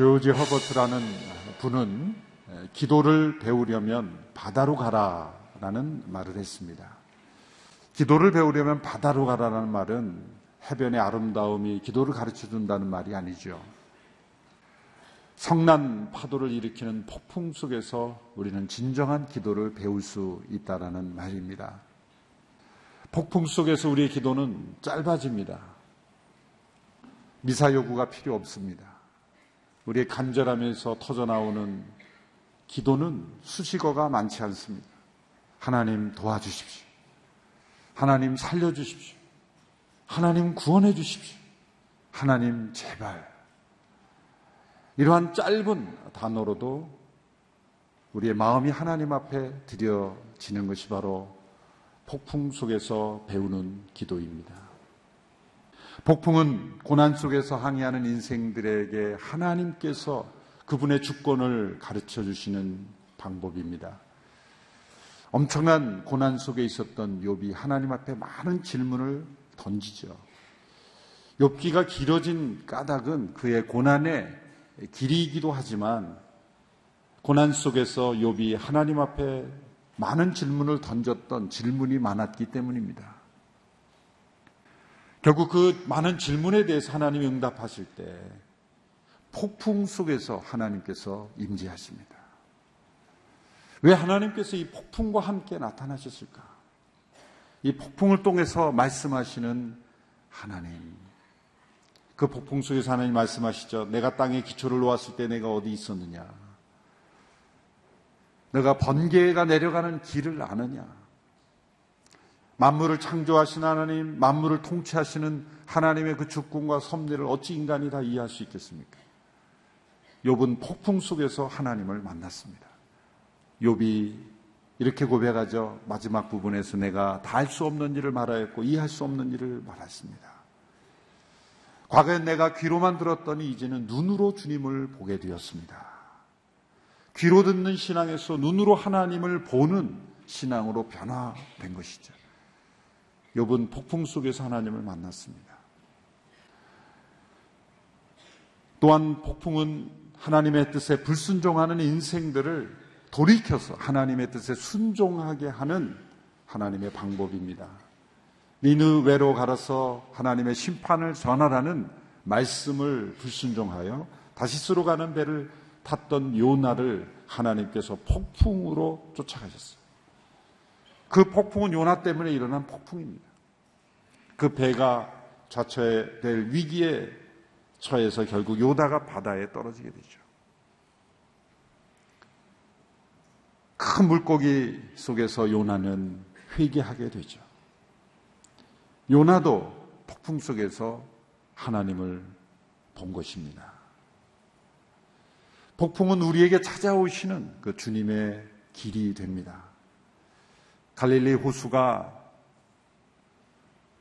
조지 허버트라는 분은 기도를 배우려면 바다로 가라라는 말을 했습니다. 기도를 배우려면 바다로 가라라는 말은 해변의 아름다움이 기도를 가르쳐 준다는 말이 아니죠. 성난 파도를 일으키는 폭풍 속에서 우리는 진정한 기도를 배울 수 있다라는 말입니다. 폭풍 속에서 우리의 기도는 짧아집니다. 미사 요구가 필요 없습니다. 우리의 간절함에서 터져나오는 기도는 수식어가 많지 않습니다. 하나님 도와주십시오. 하나님 살려주십시오. 하나님 구원해 주십시오. 하나님 제발. 이러한 짧은 단어로도 우리의 마음이 하나님 앞에 드려지는 것이 바로 폭풍 속에서 배우는 기도입니다. 폭풍은 고난 속에서 항해하는 인생들에게 하나님께서 그분의 주권을 가르쳐 주시는 방법입니다. 엄청난 고난 속에 있었던 욥이 하나님 앞에 많은 질문을 던지죠. 욥기가 길어진 까닭은 그의 고난의 길이기도 하지만 고난 속에서 욥이 하나님 앞에 많은 질문을 던졌던 질문이 많았기 때문입니다. 결국 그 많은 질문에 대해서 하나님이 응답하실 때 폭풍 속에서 하나님께서 임재하십니다. 왜 하나님께서 이 폭풍과 함께 나타나셨을까? 이 폭풍을 통해서 말씀하시는 하나님. 그 폭풍 속에서 하나님 말씀하시죠. 내가 땅에 기초를 놓았을 때 내가 어디 있었느냐. 내가 번개가 내려가는 길을 아느냐. 만물을 창조하신 하나님, 만물을 통치하시는 하나님의 그 주권과 섭리를 어찌 인간이 다 이해할 수 있겠습니까? 욥은 폭풍 속에서 하나님을 만났습니다. 욥이 이렇게 고백하죠. 마지막 부분에서 내가 다 할 수 없는 일을 말하였고 이해할 수 없는 일을 말했습니다. 과거엔 내가 귀로만 들었더니 이제는 눈으로 주님을 보게 되었습니다. 귀로 듣는 신앙에서 눈으로 하나님을 보는 신앙으로 변화된 것이죠. 욥은 폭풍 속에서 하나님을 만났습니다. 또한 폭풍은 하나님의 뜻에 불순종하는 인생들을 돌이켜서 하나님의 뜻에 순종하게 하는 하나님의 방법입니다. 니느웨로 가서 하나님의 심판을 전하라는 말씀을 불순종하여 다시스로 가는 배를 탔던 요나를 하나님께서 폭풍으로 쫓아가셨어요. 그 폭풍은 요나 때문에 일어난 폭풍입니다. 그 배가 좌초에 될 위기에 처해서 결국 요다가 바다에 떨어지게 되죠. 큰 물고기 속에서 요나는 회개하게 되죠. 요나도 폭풍 속에서 하나님을 본 것입니다. 폭풍은 우리에게 찾아오시는 그 주님의 길이 됩니다. 갈릴리 호수가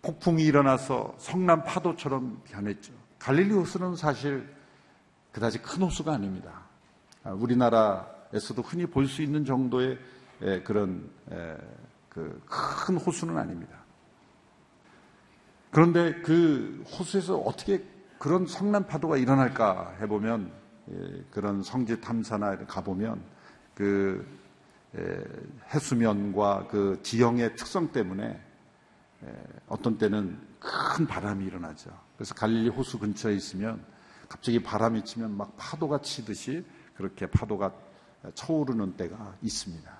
폭풍이 일어나서 성남 파도처럼 변했죠. 갈릴리 호수는 사실 그다지 큰 호수가 아닙니다. 아, 우리나라에서도 흔히 볼 수 있는 정도의 그런 그큰 호수는 아닙니다. 그런데 그 호수에서 어떻게 그런 성난 파도가 일어날까 해보면 예, 그런 성지 탐사나 가보면 그 해수면과 그 지형의 특성 때문에 어떤 때는 큰 바람이 일어나죠. 그래서 갈릴리 호수 근처에 있으면 갑자기 바람이 치면 막 파도가 치듯이 그렇게 파도가 쳐오르는 때가 있습니다.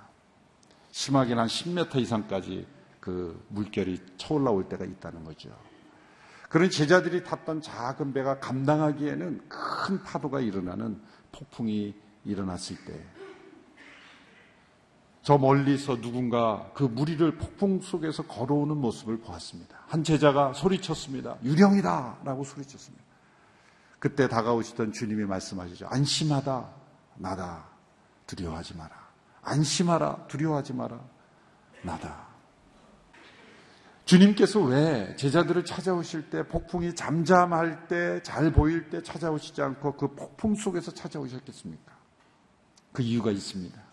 심하게는 한 10m 이상까지 그 물결이 쳐올라올 때가 있다는 거죠. 그런 제자들이 탔던 작은 배가 감당하기에는 큰 파도가 일어나는 폭풍이 일어났을 때, 저 멀리서 누군가 그 무리를 폭풍 속에서 걸어오는 모습을 보았습니다. 한 제자가 소리쳤습니다. 유령이다! 라고 소리쳤습니다. 그때 다가오시던 주님이 말씀하시죠. 안심하다, 나다, 두려워하지 마라. 안심하라, 두려워하지 마라, 나다. 주님께서 왜 제자들을 찾아오실 때 폭풍이 잠잠할 때 잘 보일 때 찾아오시지 않고 그 폭풍 속에서 찾아오셨겠습니까? 그 이유가 있습니다.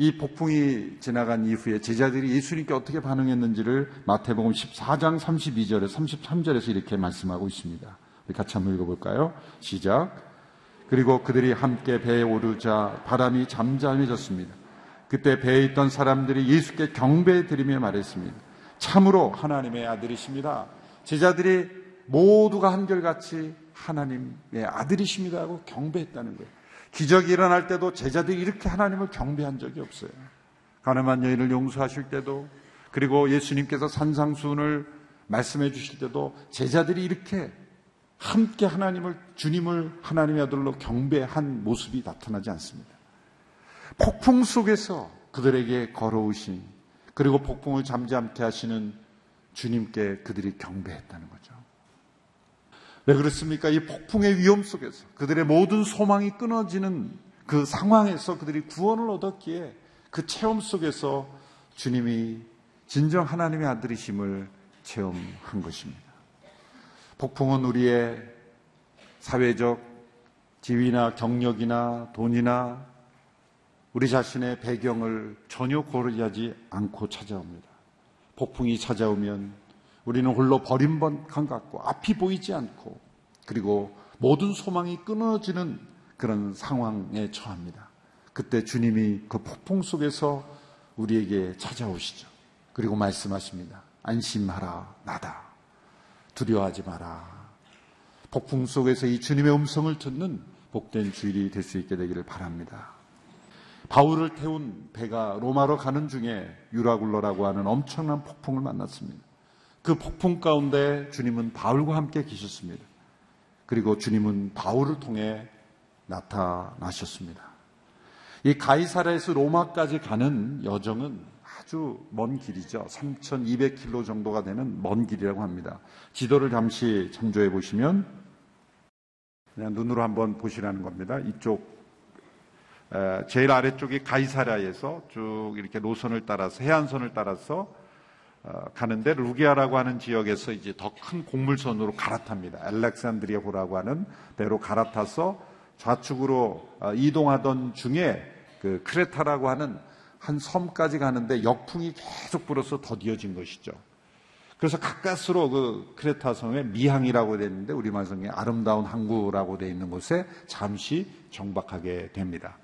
이 폭풍이 지나간 이후에 제자들이 예수님께 어떻게 반응했는지를 마태복음 14장 32절에 33절에서 이렇게 말씀하고 있습니다. 같이 한번 읽어볼까요? 시작. 그리고 그들이 함께 배에 오르자 바람이 잠잠해졌습니다. 그때 배에 있던 사람들이 예수께 경배 드리며 말했습니다. 참으로 하나님의 아들이십니다. 제자들이 모두가 한결같이 하나님의 아들이십니다 하고 경배했다는 거예요. 기적이 일어날 때도 제자들이 이렇게 하나님을 경배한 적이 없어요. 가늠한 여인을 용서하실 때도 그리고 예수님께서 산상수훈을 말씀해 주실 때도 제자들이 이렇게 함께 하나님을 주님을 하나님의 아들로 경배한 모습이 나타나지 않습니다. 폭풍 속에서 그들에게 걸어오신 그리고 폭풍을 잠잠케 하시는 주님께 그들이 경배했다는 거죠. 왜 그렇습니까? 이 폭풍의 위험 속에서 그들의 모든 소망이 끊어지는 그 상황에서 그들이 구원을 얻었기에 그 체험 속에서 주님이 진정 하나님의 아들이심을 체험한 것입니다. 폭풍은 우리의 사회적 지위나 경력이나 돈이나 우리 자신의 배경을 전혀 고려하지 않고 찾아옵니다. 폭풍이 찾아오면 우리는 홀로 버림받한 것 같고 앞이 보이지 않고 그리고 모든 소망이 끊어지는 그런 상황에 처합니다. 그때 주님이 그 폭풍 속에서 우리에게 찾아오시죠. 그리고 말씀하십니다. 안심하라, 나다. 두려워하지 마라. 폭풍 속에서 이 주님의 음성을 듣는 복된 주일이 될 수 있게 되기를 바랍니다. 바울을 태운 배가 로마로 가는 중에 유라굴러라고 하는 엄청난 폭풍을 만났습니다. 그 폭풍 가운데 주님은 바울과 함께 계셨습니다. 그리고 주님은 바울을 통해 나타나셨습니다. 이 가이사라에서 로마까지 가는 여정은 아주 먼 길이죠. 3,200km 정도가 되는 먼 길이라고 합니다. 지도를 잠시 참조해 보시면 그냥 눈으로 한번 보시라는 겁니다. 이쪽 제일 아래쪽이 가이사라에서 쭉 이렇게 노선을 따라서 해안선을 따라서 어, 가는데 루기아라고 하는 지역에서 이제 더 큰 곡물선으로 갈아탑니다. 알렉산드리아 호라고 하는 배로 갈아타서 좌측으로 어, 이동하던 중에 그 크레타라고 하는 한 섬까지 가는데 역풍이 계속 불어서 더디어진 것이죠. 그래서 가까스로 그 크레타 섬에 미항이라고 되어 있는데 우리말 성에 아름다운 항구라고 되어 있는 곳에 잠시 정박하게 됩니다.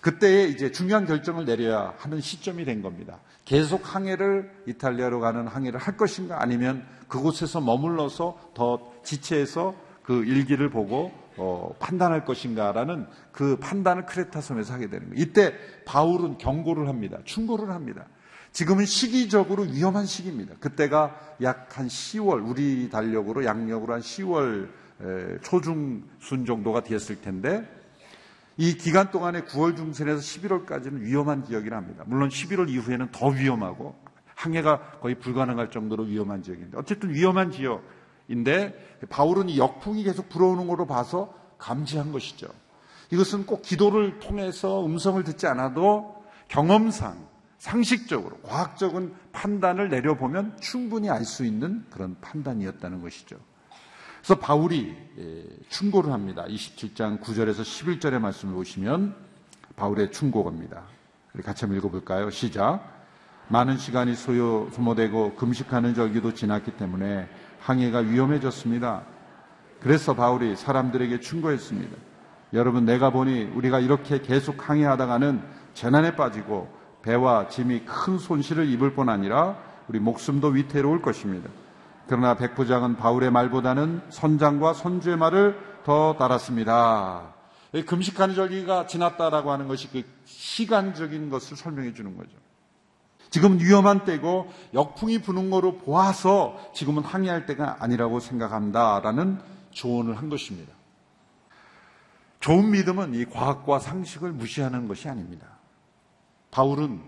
그때에 이제 중요한 결정을 내려야 하는 시점이 된 겁니다. 계속 항해를 이탈리아로 가는 항해를 할 것인가 아니면 그곳에서 머물러서 더 지체해서 그 일기를 보고 어, 판단할 것인가라는 그 판단을 크레타 섬에서 하게 되는 거예요. 이때 바울은 경고를 합니다. 충고를 합니다. 지금은 시기적으로 위험한 시기입니다. 그때가 약 한 10월, 우리 달력으로 양력으로 한 10월 초중순 정도가 되었을 텐데 이 기간 동안에 9월 중순에서 11월까지는 위험한 지역이라 합니다. 물론 11월 이후에는 더 위험하고 항해가 거의 불가능할 정도로 위험한 지역인데 어쨌든 위험한 지역인데 바울은 이 역풍이 계속 불어오는 걸로 봐서 감지한 것이죠. 이것은 꼭 기도를 통해서 음성을 듣지 않아도 경험상 상식적으로 과학적인 판단을 내려보면 충분히 알 수 있는 그런 판단이었다는 것이죠. 그래서 바울이 예, 충고를 합니다. 27장 9절에서 11절의 말씀을 보시면 바울의 충고입니다. 같이 한번 읽어볼까요? 시작. 많은 시간이 소요, 소모되고 금식하는 절기도 지났기 때문에 항해가 위험해졌습니다. 그래서 바울이 사람들에게 충고했습니다. 여러분, 내가 보니 우리가 이렇게 계속 항해하다가는 재난에 빠지고 배와 짐이 큰 손실을 입을 뿐 아니라 우리 목숨도 위태로울 것입니다. 그러나 백부장은 바울의 말보다는 선장과 선주의 말을 더 따랐습니다. 금식하는 절기가 지났다라고 하는 것이 그 시간적인 것을 설명해 주는 거죠. 지금은 위험한 때고 역풍이 부는 거로 보아서 지금은 항해할 때가 아니라고 생각한다라는 조언을 한 것입니다. 좋은 믿음은 이 과학과 상식을 무시하는 것이 아닙니다. 바울은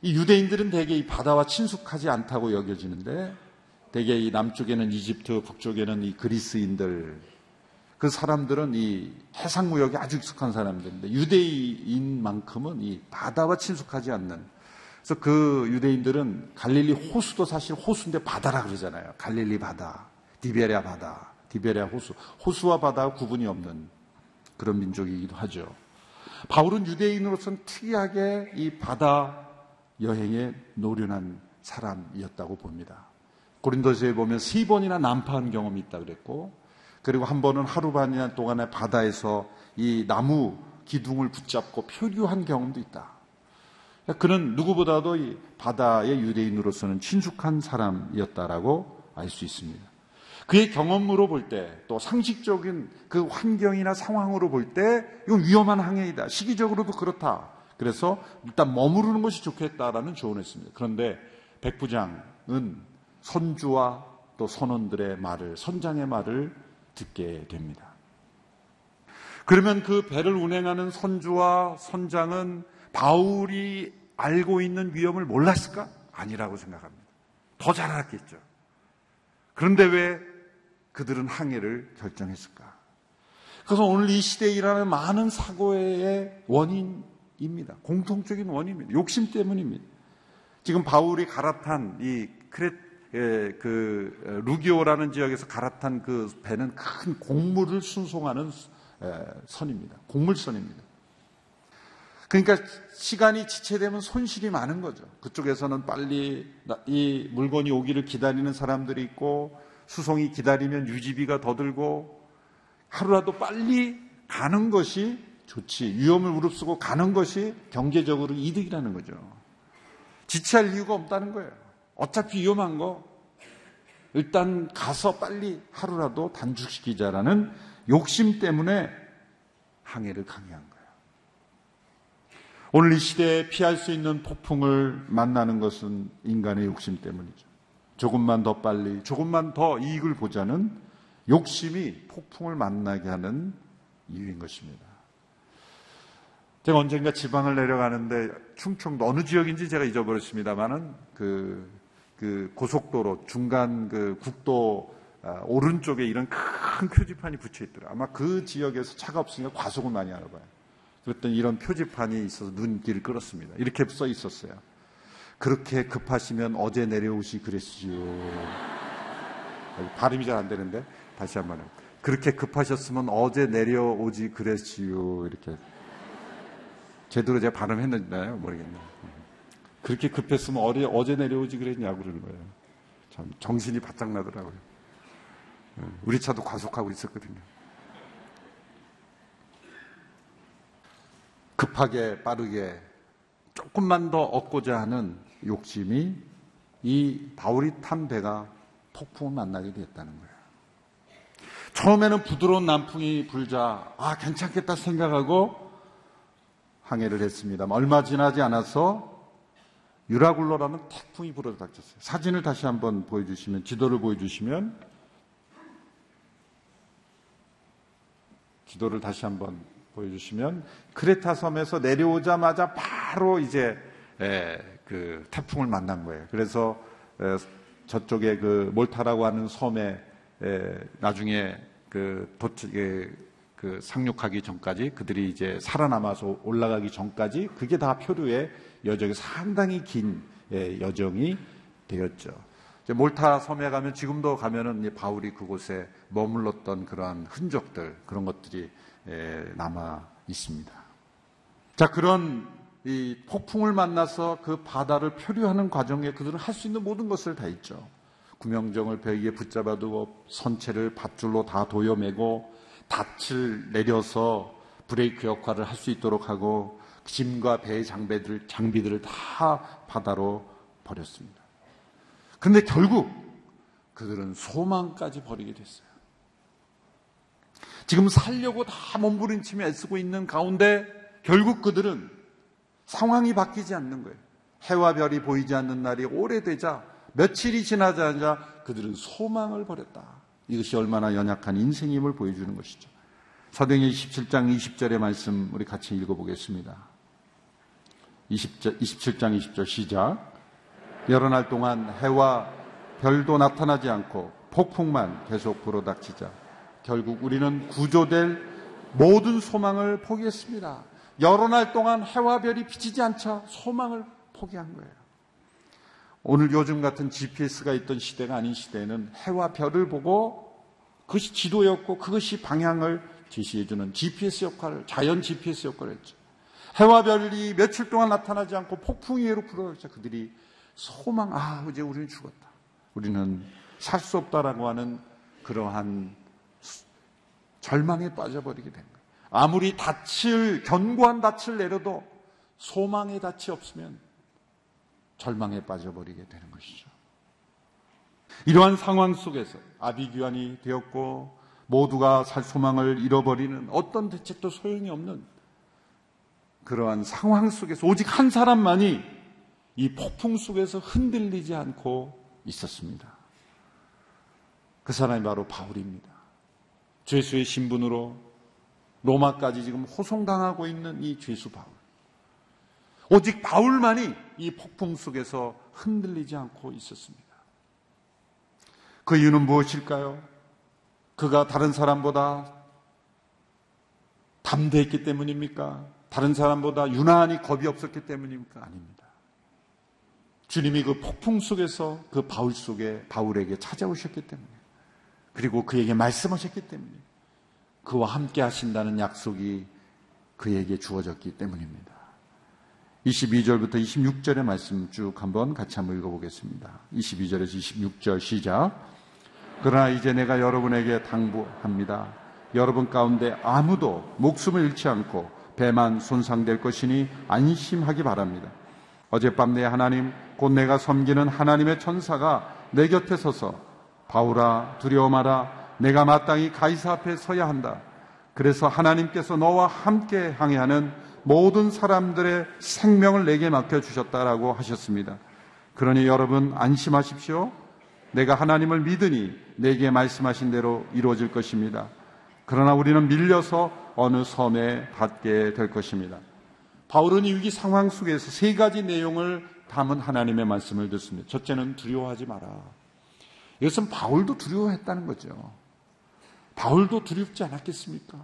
이 유대인들은 대개 이 바다와 친숙하지 않다고 여겨지는데 대개 이 남쪽에는 이집트, 북쪽에는 이 그리스인들, 그 사람들은 이 해상 무역에 아주 익숙한 사람들인데 유대인만큼은 이 바다와 친숙하지 않는 그래서 그 유대인들은 갈릴리 호수도 사실 호수인데 바다라 그러잖아요. 갈릴리 바다, 디베리아 바다, 디베리아 호수. 호수와 바다와 구분이 없는 그런 민족이기도 하죠. 바울은 유대인으로서는 특이하게 이 바다 여행에 노련한 사람이었다고 봅니다. 고린도서에 보면 세 번이나 난파한 경험이 있다 그랬고 그리고 한 번은 하루 반이나 동안에 바다에서 이 나무 기둥을 붙잡고 표류한 경험도 있다. 그는 누구보다도 이 바다의 유대인으로서는 친숙한 사람이었다라고 알 수 있습니다. 그의 경험으로 볼 때, 또 상식적인 그 환경이나 상황으로 볼 때, 이건 위험한 항해이다. 시기적으로도 그렇다. 그래서 일단 머무르는 것이 좋겠다라는 조언을 했습니다. 그런데 백부장은 선주와 또 선원들의 말을, 선장의 말을 듣게 됩니다. 그러면 그 배를 운행하는 선주와 선장은 바울이 알고 있는 위험을 몰랐을까? 아니라고 생각합니다. 더 잘 알았겠죠. 그런데 왜 그들은 항해를 결정했을까? 그래서 오늘 이 시대에 일어나는 많은 사고의 원인입니다. 공통적인 원인입니다. 욕심 때문입니다. 지금 바울이 갈아탄 이 크레 그 루기오라는 지역에서 갈아탄 그 배는 큰 곡물을 순송하는 선입니다. 곡물선입니다. 그러니까 시간이 지체되면 손실이 많은 거죠. 그쪽에서는 빨리 이 물건이 오기를 기다리는 사람들이 있고 수송이 기다리면 유지비가 더 들고 하루라도 빨리 가는 것이 좋지. 위험을 무릅쓰고 가는 것이 경제적으로 이득이라는 거죠. 지체할 이유가 없다는 거예요. 어차피 위험한 거 일단 가서 빨리 하루라도 단축시키자라는 욕심 때문에 항해를 강요한 거예요. 오늘 이 시대에 피할 수 있는 폭풍을 만나는 것은 인간의 욕심 때문이죠. 조금만 더 빨리, 조금만 더 이익을 보자는 욕심이 폭풍을 만나게 하는 이유인 것입니다. 제가 언젠가 지방을 내려가는데 충청도 어느 지역인지 제가 잊어버렸습니다만은 그, 그 고속도로 중간 그 국도 아, 오른쪽에 이런 큰 표지판이 붙여 있더라. 아마 그 지역에서 차가 없으니까 과속을 많이 하나 봐요. 그랬더니 이런 표지판이 있어서 눈길을 끌었습니다. 이렇게 써 있었어요. 그렇게 급하시면 어제 내려오시 그랬지요. 발음이 잘 안 되는데 다시 한번 요 그렇게 급하셨으면 어제 내려오지 그랬지요. 이렇게 제대로 제가 발음했나요? 모르겠네요. 그렇게 급했으면 어제, 어제 내려오지 그랬냐고 그러는 거예요. 참 정신이 바짝 나더라고요. 우리 차도 과속하고 있었거든요. 급하게 빠르게 조금만 더 얻고자 하는 욕심이 이 바울이 탄 배가 폭풍을 만나게 됐다는 거예요. 처음에는 부드러운 남풍이 불자 아 괜찮겠다 생각하고 항해를 했습니다. 얼마 지나지 않아서 유라굴로라는 태풍이 불어닥쳤어요. 사진을 다시 한번 보여주시면 지도를 보여주시면 지도를 다시 한번 보여주시면 크레타 섬에서 내려오자마자 바로 이제 에, 그 태풍을 만난 거예요. 그래서 에, 저쪽에 그 몰타라고 하는 섬에 에, 나중에 그 도착 그 상륙하기 전까지 그들이 이제 살아남아서 올라가기 전까지 그게 다 표류의 여정이 상당히 긴 여정이 되었죠. 몰타 섬에 가면 지금도 가면은 바울이 그곳에 머물렀던 그러한 흔적들 그런 것들이 남아 있습니다. 자 그런 이 폭풍을 만나서 그 바다를 표류하는 과정에 그들은 할 수 있는 모든 것을 다 했죠. 구명정을 배 위에 붙잡아두고 선체를 밧줄로 다 도여매고 닻을 내려서 브레이크 역할을 할 수 있도록 하고 짐과 배의 장비들, 장비들을 다 바다로 버렸습니다. 그런데 결국 그들은 소망까지 버리게 됐어요. 지금 살려고 다 몸부림치며 애쓰고 있는 가운데 결국 그들은 상황이 바뀌지 않는 거예요. 해와 별이 보이지 않는 날이 오래되자 며칠이 지나자자 그들은 소망을 버렸다. 이것이 얼마나 연약한 인생임을 보여주는 것이죠. 사도행전 27장 20절의 말씀 우리 같이 읽어보겠습니다. 20절, 27장 20절 시작. 여러 날 동안 해와 별도 나타나지 않고 폭풍만 계속 불어닥치자 결국 우리는 구조될 모든 소망을 포기했습니다. 여러 날 동안 해와 별이 비치지 않자 소망을 포기한 거예요. 오늘 요즘 같은 GPS가 있던 시대가 아닌 시대에는 해와 별을 보고 그것이 지도였고 그것이 방향을 제시해주는 GPS 역할을, 자연 GPS 역할을 했죠. 해와 별이 며칠 동안 나타나지 않고 폭풍 위로 불어올자 그들이 소망, 아, 이제 우리는 죽었다. 우리는 살 수 없다라고 하는 그러한 절망에 빠져버리게 된 거예요. 아무리 닻을, 견고한 닻을 내려도 소망의 닻이 없으면 절망에 빠져버리게 되는 것이죠. 이러한 상황 속에서 아비규환이 되었고 모두가 살 소망을 잃어버리는 어떤 대책도 소용이 없는 그러한 상황 속에서 오직 한 사람만이 이 폭풍 속에서 흔들리지 않고 있었습니다. 그 사람이 바로 바울입니다. 죄수의 신분으로 로마까지 지금 호송당하고 있는 이 죄수 바울. 오직 바울만이 이 폭풍 속에서 흔들리지 않고 있었습니다. 그 이유는 무엇일까요? 그가 다른 사람보다 담대했기 때문입니까? 다른 사람보다 유난히 겁이 없었기 때문입니까? 아닙니다. 주님이 그 폭풍 속에서 그 바울 속에 바울에게 찾아오셨기 때문에 그리고 그에게 말씀하셨기 때문에 그와 함께 하신다는 약속이 그에게 주어졌기 때문입니다. 22절부터 26절의 말씀 쭉 한번 같이 한번 읽어보겠습니다. 22절에서 26절 시작. 그러나 이제 내가 여러분에게 당부합니다. 여러분 가운데 아무도 목숨을 잃지 않고 배만 손상될 것이니 안심하기 바랍니다. 어젯밤 내 하나님, 곧 내가 섬기는 하나님의 천사가 내 곁에 서서 바울아 두려워 마라 내가 마땅히 가이사 앞에 서야 한다. 그래서 하나님께서 너와 함께 항해하는 모든 사람들의 생명을 내게 맡겨 주셨다라고 하셨습니다. 그러니 여러분 안심하십시오. 내가 하나님을 믿으니 내게 말씀하신 대로 이루어질 것입니다. 그러나 우리는 밀려서 어느 섬에 닿게 될 것입니다. 바울은 이 위기 상황 속에서 세 가지 내용을 담은 하나님의 말씀을 듣습니다. 첫째는 두려워하지 마라. 이것은 바울도 두려워했다는 거죠. 바울도 두렵지 않았겠습니까?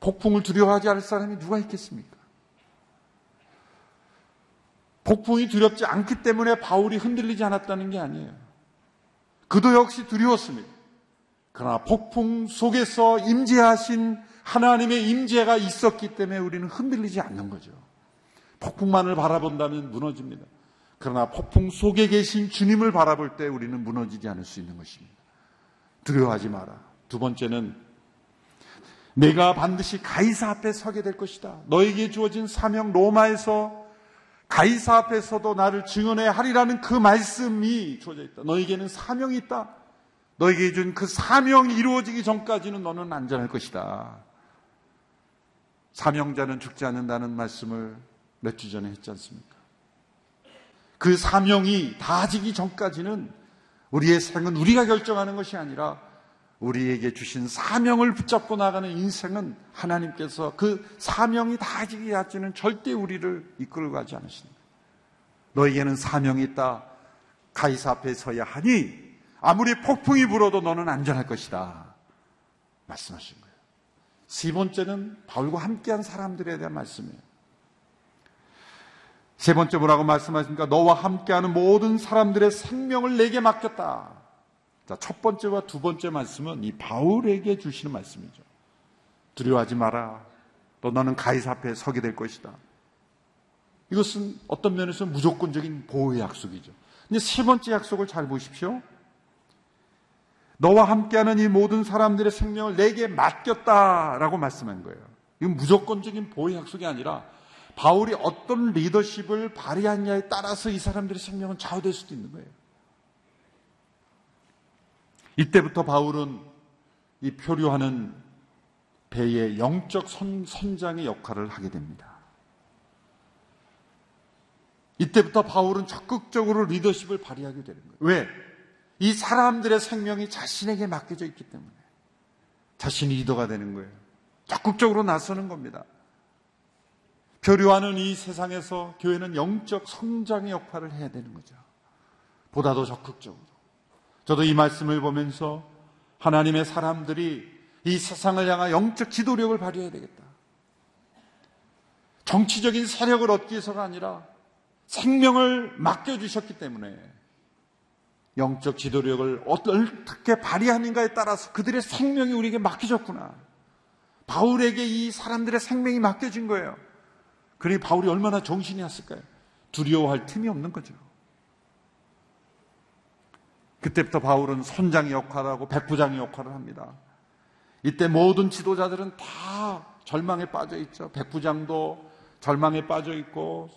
폭풍을 두려워하지 않을 사람이 누가 있겠습니까? 폭풍이 두렵지 않기 때문에 바울이 흔들리지 않았다는 게 아니에요. 그도 역시 두려웠습니다. 그러나 폭풍 속에서 임재하신 하나님의 임재가 있었기 때문에 우리는 흔들리지 않는 거죠. 폭풍만을 바라본다면 무너집니다. 그러나 폭풍 속에 계신 주님을 바라볼 때 우리는 무너지지 않을 수 있는 것입니다. 두려워하지 마라. 두 번째는 내가 반드시 가이사 앞에 서게 될 것이다. 너에게 주어진 사명 로마에서 가이사 앞에서도 나를 증언해야 하리라는 그 말씀이 주어져 있다. 너에게는 사명이 있다. 너에게 준 그 사명이 이루어지기 전까지는 너는 안전할 것이다. 사명자는 죽지 않는다는 말씀을 몇 주 전에 했지 않습니까? 그 사명이 다지기 전까지는 우리의 생은 우리가 결정하는 것이 아니라 우리에게 주신 사명을 붙잡고 나가는 인생은 하나님께서 그 사명이 다지기 전까지는 절대 우리를 이끌어 가지 않으신다. 너에게는 사명이 있다. 가이사 앞에 서야 하니 아무리 폭풍이 불어도 너는 안전할 것이다. 말씀하신 거예요. 세 번째는 바울과 함께한 사람들에 대한 말씀이에요. 세 번째 뭐라고 말씀하십니까? 너와 함께하는 모든 사람들의 생명을 내게 맡겼다. 자, 첫 번째와 두 번째 말씀은 이 바울에게 주시는 말씀이죠. 두려워하지 마라. 또 너는 가이사 앞에 서게 될 것이다. 이것은 어떤 면에서 무조건적인 보호의 약속이죠. 근데 세 번째 약속을 잘 보십시오. 너와 함께하는 이 모든 사람들의 생명을 내게 맡겼다라고 말씀한 거예요. 이건 무조건적인 보호의 약속이 아니라 바울이 어떤 리더십을 발휘하냐에 따라서 이 사람들의 생명은 좌우될 수도 있는 거예요. 이때부터 바울은 이 표류하는 배의 영적 선, 선장의 역할을 하게 됩니다. 이때부터 바울은 적극적으로 리더십을 발휘하게 되는 거예요. 왜? 이 사람들의 생명이 자신에게 맡겨져 있기 때문에 자신이 리더가 되는 거예요. 적극적으로 나서는 겁니다. 교류하는 이 세상에서 교회는 영적 성장의 역할을 해야 되는 거죠. 보다 더 적극적으로. 저도 이 말씀을 보면서 하나님의 사람들이 이 세상을 향한 영적 지도력을 발휘해야 되겠다. 정치적인 세력을 얻기 위해서가 아니라 생명을 맡겨주셨기 때문에 영적 지도력을 어떻게 발휘하는가에 따라서 그들의 생명이 우리에게 맡겨졌구나. 바울에게 이 사람들의 생명이 맡겨진 거예요. 그러니 바울이 얼마나 정신이 왔을까요? 두려워할 틈이 없는 거죠. 그때부터 바울은 선장의 역할을 하고 백부장의 역할을 합니다. 이때 모든 지도자들은 다 절망에 빠져 있죠. 백부장도 절망에 빠져 있고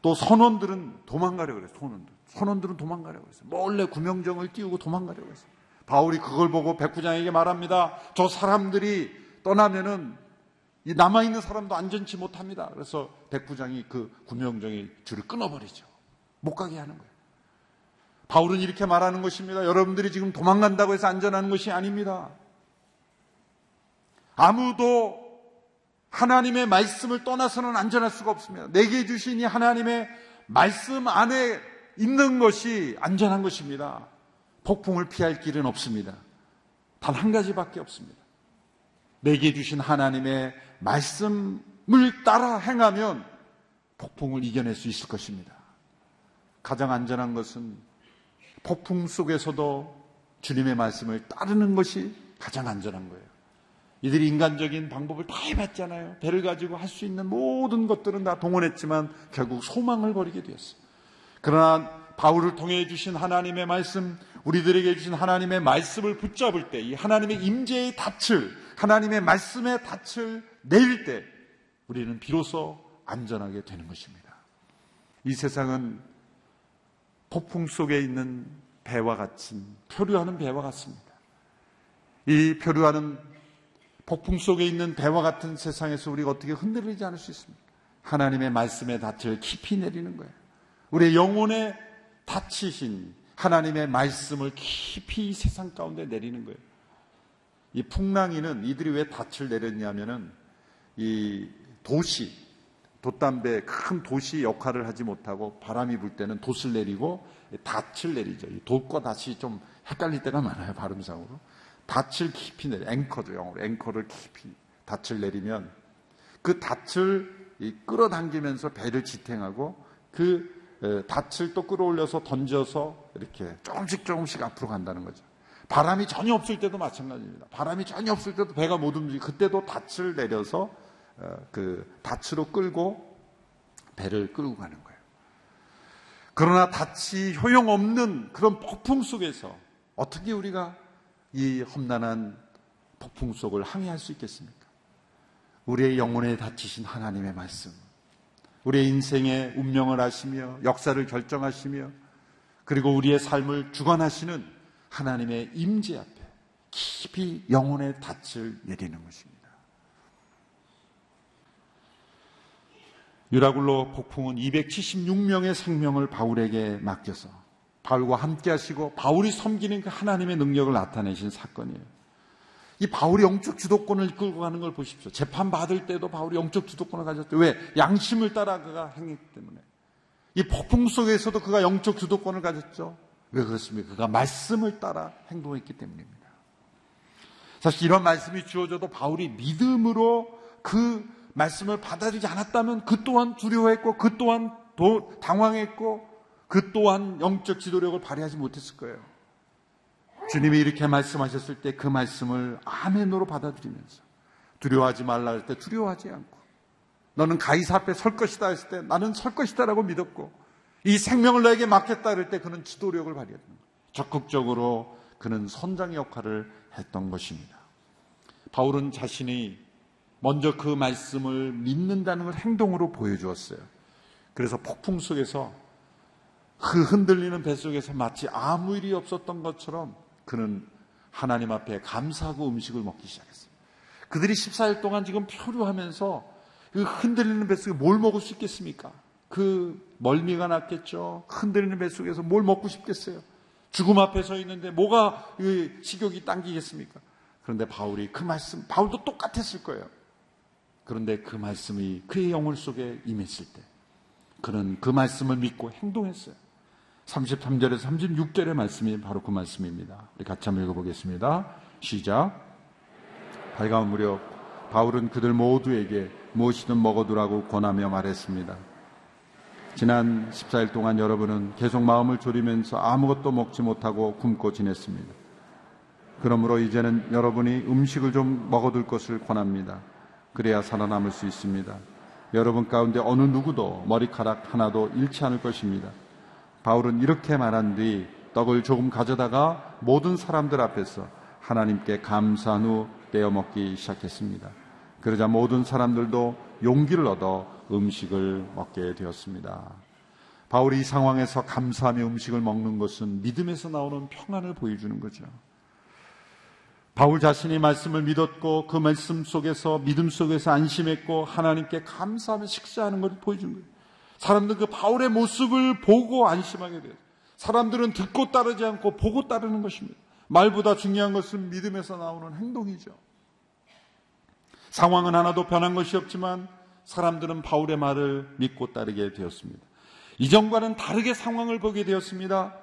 또 선원들은 도망가려고 그랬어요. 선원들. 선원들은 도망가려고 했어요. 몰래 구명정을 띄우고 도망가려고 했어요. 바울이 그걸 보고 백부장에게 말합니다. 저 사람들이 떠나면은 남아있는 사람도 안전치 못합니다. 그래서 백부장이 그 구명정의 줄을 끊어버리죠. 못 가게 하는 거예요. 바울은 이렇게 말하는 것입니다. 여러분들이 지금 도망간다고 해서 안전한 것이 아닙니다. 아무도 하나님의 말씀을 떠나서는 안전할 수가 없습니다. 내게 주신 이 하나님의 말씀 안에 있는 것이 안전한 것입니다. 폭풍을 피할 길은 없습니다. 단 한 가지밖에 없습니다. 내게 주신 하나님의 말씀을 따라 행하면 폭풍을 이겨낼 수 있을 것입니다. 가장 안전한 것은 폭풍 속에서도 주님의 말씀을 따르는 것이 가장 안전한 거예요. 이들이 인간적인 방법을 다 해봤잖아요. 배를 가지고 할 수 있는 모든 것들은 다 동원했지만 결국 소망을 버리게 되었어요. 그러나 바울을 통해 주신 하나님의 말씀, 우리들에게 주신 하나님의 말씀을 붙잡을 때, 이 하나님의 임재의 닻을, 하나님의 말씀의 닻을 내릴 때, 우리는 비로소 안전하게 되는 것입니다. 이 세상은 폭풍 속에 있는 배와 같은, 표류하는 배와 같습니다. 이 표류하는 폭풍 속에 있는 배와 같은 세상에서 우리가 어떻게 흔들리지 않을 수 있습니까? 하나님의 말씀의 닻을 깊이 내리는 거예요. 우리의 영혼에 닫히신 하나님의 말씀을 깊이 세상 가운데 내리는 거예요. 이 풍랑이는 이들이 왜 닻을 내렸냐면은 이 도시, 돛담배 큰 도시 역할을 하지 못하고 바람이 불 때는 돛을 내리고 닻을 내리죠. 이 돛과 닻이 좀 헷갈릴 때가 많아요, 발음상으로. 닻을 깊이 내려, 앵커죠, 영어로. 앵커를 깊이 닻을 내리면 그 닻을 끌어당기면서 배를 지탱하고 그 닻을 또 끌어올려서 던져서 이렇게 조금씩 조금씩 앞으로 간다는 거죠. 바람이 전혀 없을 때도 마찬가지입니다. 바람이 전혀 없을 때도 배가 못 움직이 그때도 닻을 내려서 어, 그 닻으로 끌고 배를 끌고 가는 거예요. 그러나 닻이 효용없는 그런 폭풍 속에서 어떻게 우리가 이 험난한 폭풍 속을 항해할 수 있겠습니까? 우리의 영혼에 닫히신 하나님의 말씀, 우리의 인생의 운명을 아시며 역사를 결정하시며 그리고 우리의 삶을 주관하시는 하나님의 임재 앞에 깊이 영혼의 닻을 내리는 것입니다. 유라굴로 폭풍은 276명의 생명을 바울에게 맡겨서 바울과 함께 하시고 바울이 섬기는 그 하나님의 능력을 나타내신 사건이에요. 이 바울이 영적 주도권을 이끌고 가는 걸 보십시오. 재판 받을 때도 바울이 영적 주도권을 가졌죠. 왜? 양심을 따라 그가 행했기 때문에. 이 폭풍 속에서도 그가 영적 주도권을 가졌죠. 왜 그렇습니까? 그가 말씀을 따라 행동했기 때문입니다. 사실 이런 말씀이 주어져도 바울이 믿음으로 그 말씀을 받아들이지 않았다면 그 또한 두려워했고 그 또한 당황했고 그 또한 영적 지도력을 발휘하지 못했을 거예요. 주님이 이렇게 말씀하셨을 때 그 말씀을 아멘으로 받아들이면서 두려워하지 말라 할 때 두려워하지 않고 너는 가이사 앞에 설 것이다 했을 때 나는 설 것이다라고 믿었고 이 생명을 너에게 맡겼다 할 때 그는 지도력을 발휘했던 거예요. 적극적으로 그는 선장 역할을 했던 것입니다. 바울은 자신이 먼저 그 말씀을 믿는다는 걸 행동으로 보여주었어요. 그래서 폭풍 속에서 그 흔들리는 뱃속에서 마치 아무 일이 없었던 것처럼 그는 하나님 앞에 감사하고 음식을 먹기 시작했어요. 그들이 14일 동안 지금 표류하면서 그 흔들리는 뱃속에 뭘 먹을 수 있겠습니까? 그 멀미가 났겠죠. 흔들리는 뱃속에서 뭘 먹고 싶겠어요. 죽음 앞에 서 있는데 뭐가 식욕이 당기겠습니까? 그런데 바울이 그 말씀, 바울도 똑같았을 거예요. 그런데 그 말씀이 그의 영혼 속에 임했을 때 그는 그 말씀을 믿고 행동했어요. 33절에서 36절의 말씀이 바로 그 말씀입니다. 우리 같이 한번 읽어보겠습니다. 시작. 밝아온 무렵 바울은 그들 모두에게 무엇이든 먹어두라고 권하며 말했습니다. 지난 14일 동안 여러분은 계속 마음을 졸이면서 아무것도 먹지 못하고 굶고 지냈습니다. 그러므로 이제는 여러분이 음식을 좀 먹어둘 것을 권합니다. 그래야 살아남을 수 있습니다. 여러분 가운데 어느 누구도 머리카락 하나도 잃지 않을 것입니다. 바울은 이렇게 말한 뒤 떡을 조금 가져다가 모든 사람들 앞에서 하나님께 감사한 후 떼어 먹기 시작했습니다. 그러자 모든 사람들도 용기를 얻어 음식을 먹게 되었습니다. 바울이 이 상황에서 감사하며 음식을 먹는 것은 믿음에서 나오는 평안을 보여주는 거죠. 바울 자신이 말씀을 믿었고 그 말씀 속에서 믿음 속에서 안심했고 하나님께 감사하며 식사하는 것을 보여준 거예요. 사람들 그 바울의 모습을 보고 안심하게 돼요. 사람들은 듣고 따르지 않고 보고 따르는 것입니다. 말보다 중요한 것은 믿음에서 나오는 행동이죠. 상황은 하나도 변한 것이 없지만 사람들은 바울의 말을 믿고 따르게 되었습니다. 이전과는 다르게 상황을 보게 되었습니다.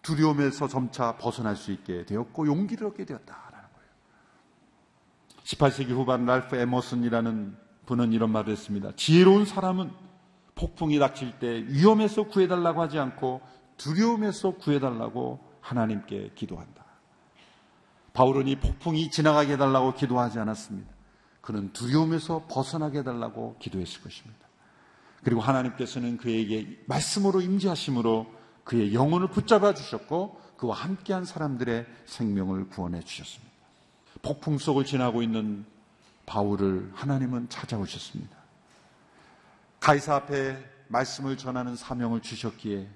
두려움에서 점차 벗어날 수 있게 되었고 용기를 얻게 되었다라는 거예요. 18세기 후반 랄프 에머슨이라는 분은 이런 말을 했습니다. 지혜로운 사람은 폭풍이 닥칠 때 위험에서 구해달라고 하지 않고 두려움에서 구해달라고 하나님께 기도한다. 바울은 이 폭풍이 지나가게 해달라고 기도하지 않았습니다. 그는 두려움에서 벗어나게 해달라고 기도했을 것입니다. 그리고 하나님께서는 그에게 말씀으로 임재하심으로 그의 영혼을 붙잡아 주셨고 그와 함께한 사람들의 생명을 구원해 주셨습니다. 폭풍 속을 지나고 있는 바울을 하나님은 찾아오셨습니다. 가이사 앞에 말씀을 전하는 사명을 주셨기에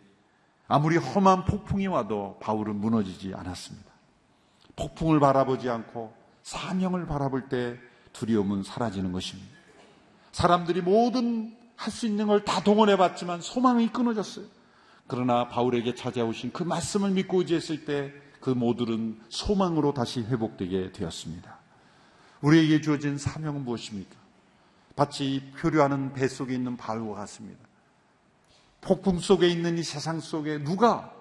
아무리 험한 폭풍이 와도 바울은 무너지지 않았습니다. 폭풍을 바라보지 않고 사명을 바라볼 때 두려움은 사라지는 것입니다. 사람들이 모든 할 수 있는 걸 다 동원해 봤지만 소망이 끊어졌어요. 그러나 바울에게 찾아오신 그 말씀을 믿고 의지했을 때 그 모두는 소망으로 다시 회복되게 되었습니다. 우리에게 주어진 사명은 무엇입니까? 마치 표류하는 배 속에 있는 바울과 같습니다. 폭풍 속에 있는 이 세상 속에 누가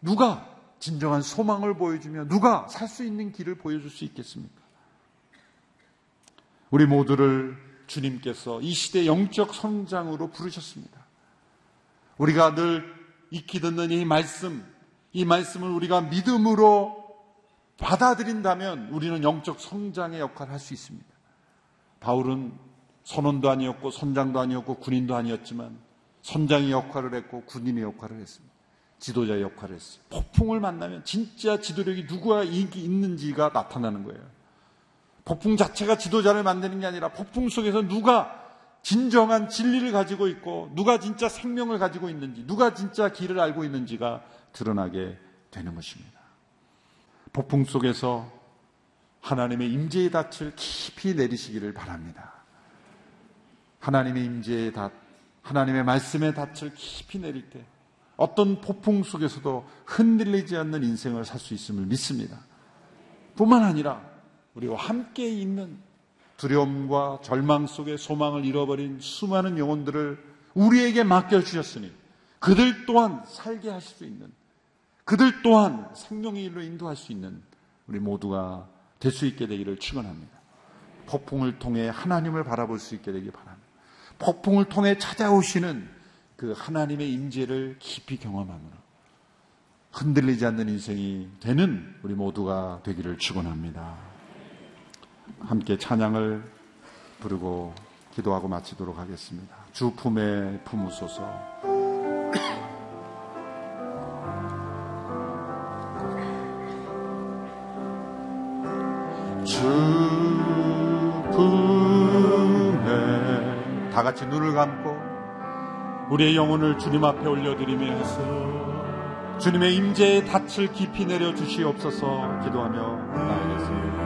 누가 진정한 소망을 보여주며 누가 살 수 있는 길을 보여줄 수 있겠습니까? 우리 모두를 주님께서 이 시대 영적 성장으로 부르셨습니다. 우리가 늘 익히 듣는 이 말씀, 이 말씀을 우리가 믿음으로 받아들인다면 우리는 영적 성장의 역할을 할 수 있습니다. 바울은 선원도 아니었고 선장도 아니었고 군인도 아니었지만 선장의 역할을 했고 군인의 역할을 했습니다. 지도자의 역할을 했어요. 폭풍을 만나면 진짜 지도력이 누구가 인기 있는지가 나타나는 거예요. 폭풍 자체가 지도자를 만드는 게 아니라 폭풍 속에서 누가 진정한 진리를 가지고 있고 누가 진짜 생명을 가지고 있는지 누가 진짜 길을 알고 있는지가 드러나게 되는 것입니다. 폭풍 속에서 하나님의 임재의 닻을 깊이 내리시기를 바랍니다. 하나님의 임재의 닻, 하나님의 말씀의 닻을 깊이 내릴 때 어떤 폭풍 속에서도 흔들리지 않는 인생을 살 수 있음을 믿습니다. 뿐만 아니라 우리와 함께 있는 두려움과 절망 속에 소망을 잃어버린 수많은 영혼들을 우리에게 맡겨주셨으니 그들 또한 살게 하실 수 있는 그들 또한 생명의 일로 인도할 수 있는 우리 모두가 될 수 있게 되기를 축원합니다. 폭풍을 통해 하나님을 바라볼 수 있게 되기 바랍니다. 폭풍을 통해 찾아오시는 그 하나님의 임재를 깊이 경험함으로 흔들리지 않는 인생이 되는 우리 모두가 되기를 축원합니다. 함께 찬양을 부르고 기도하고 마치도록 하겠습니다. 주 품에 품으소서. 주 품에. 다 같이 눈을 감고 우리의 영혼을 주님 앞에 올려드리며 주님의 임재의 닻을 깊이 내려 주시옵소서 기도하며 나아가겠습니다.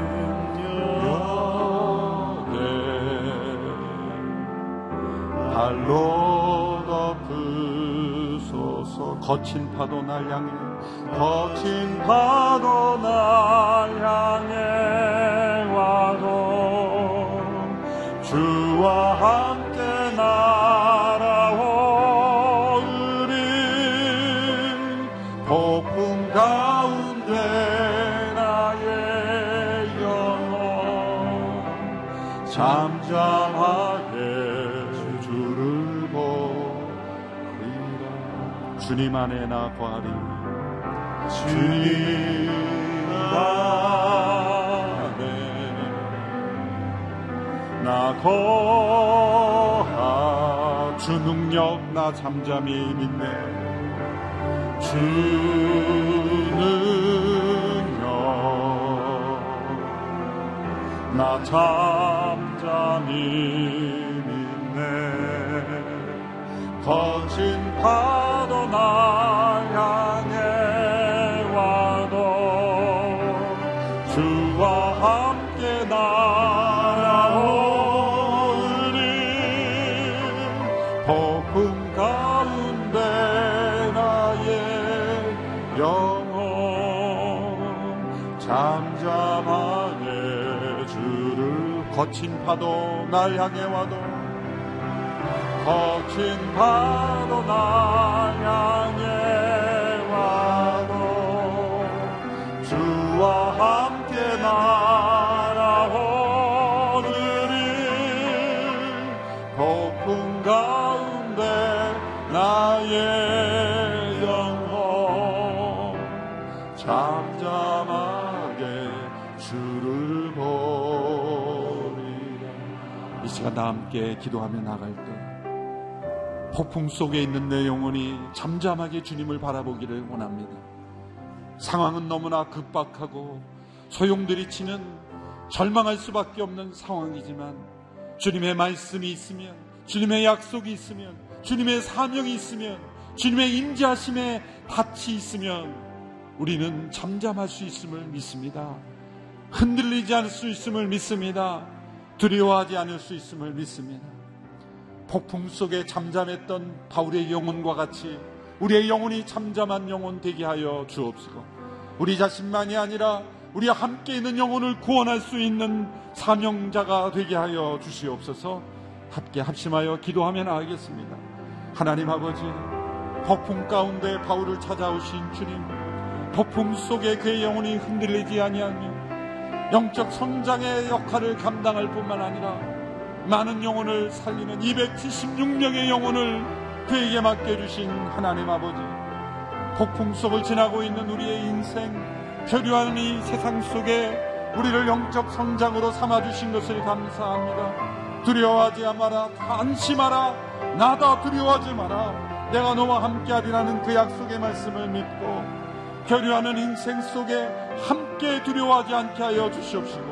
발로 덮으소서. 거친 파도 날 향해 거친 파도 날 향해 주와 함께 날아오으리 폭풍 가운데 나의 영혼 잠잠하게 주님 안에 나 거하리. 주님 안에 나 거하. 주 능력 나 잠잠히 믿네. 주 능력 나 잠잠히 믿네. 거친 파도 나 거친 파도 날 향해 와도 거친 파도 날 향해 와도 주와 함께 날 다 함께 기도하며 나갈 때 폭풍 속에 있는 내 영혼이 잠잠하게 주님을 바라보기를 원합니다. 상황은 너무나 급박하고 소용들이치는 절망할 수밖에 없는 상황이지만 주님의 말씀이 있으면 주님의 약속이 있으면 주님의 사명이 있으면 주님의 임재하심에 밭이 있으면 우리는 잠잠할 수 있음을 믿습니다. 흔들리지 않을 수 있음을 믿습니다. 두려워하지 않을 수 있음을 믿습니다. 폭풍 속에 잠잠했던 바울의 영혼과 같이 우리의 영혼이 잠잠한 영혼 되게 하여 주옵시고 우리 자신만이 아니라 우리 함께 있는 영혼을 구원할 수 있는 사명자가 되게 하여 주시옵소서 함께 합심하여 기도하며 나가겠습니다. 하나님 아버지 폭풍 가운데 바울을 찾아오신 주님 폭풍 속에 그의 영혼이 흔들리지 아니하며 영적 성장의 역할을 감당할 뿐만 아니라 많은 영혼을 살리는 276명의 영혼을 그에게 맡겨주신 하나님 아버지 폭풍 속을 지나고 있는 우리의 인생 교류하는 이 세상 속에 우리를 영적 성장으로 삼아주신 것을 감사합니다. 두려워하지 마라 안심하라 나다 두려워하지 마라. 내가 너와 함께하리라는 그 약속의 말씀을 믿고 교류하는 인생 속에 함께 두려워하지 않게 하여 주시옵시고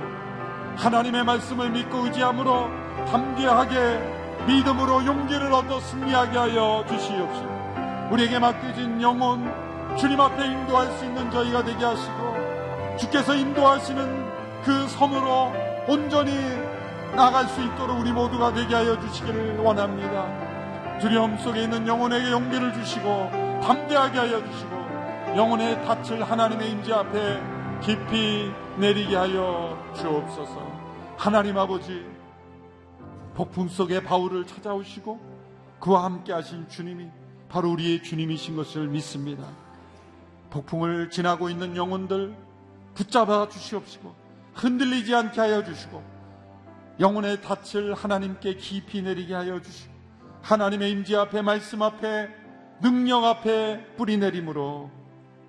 하나님의 말씀을 믿고 의지함으로 담대하게 믿음으로 용기를 얻어 승리하게 하여 주시옵시고 우리에게 맡겨진 영혼 주님 앞에 인도할 수 있는 저희가 되게 하시고 주께서 인도하시는 그 섬으로 온전히 나갈 수 있도록 우리 모두가 되게 하여 주시기를 원합니다. 두려움 속에 있는 영혼에게 용기를 주시고 담대하게 하여 주시고 영혼의 닻을 하나님의 임재 앞에 깊이 내리게 하여 주옵소서. 하나님 아버지 폭풍 속에 바울을 찾아오시고 그와 함께 하신 주님이 바로 우리의 주님이신 것을 믿습니다. 폭풍을 지나고 있는 영혼들 붙잡아 주시옵시고 흔들리지 않게 하여 주시고 영혼의 닻을 하나님께 깊이 내리게 하여 주시고 하나님의 임재 앞에 말씀 앞에 능력 앞에 뿌리 내림으로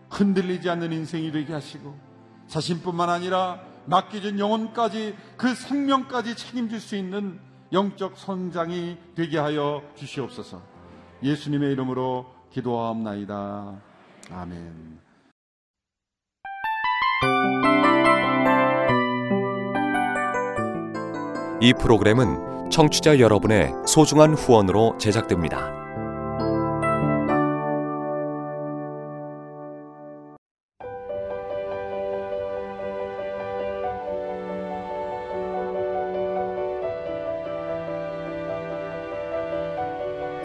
흔들리지 않는 인생이 되게 하시고 자신뿐만 아니라 맡겨진 영혼까지 그 생명까지 책임질 수 있는 영적 성장이 되게 하여 주시옵소서. 예수님의 이름으로 기도하옵나이다. 아멘. 이 프로그램은 청취자 여러분의 소중한 후원으로 제작됩니다.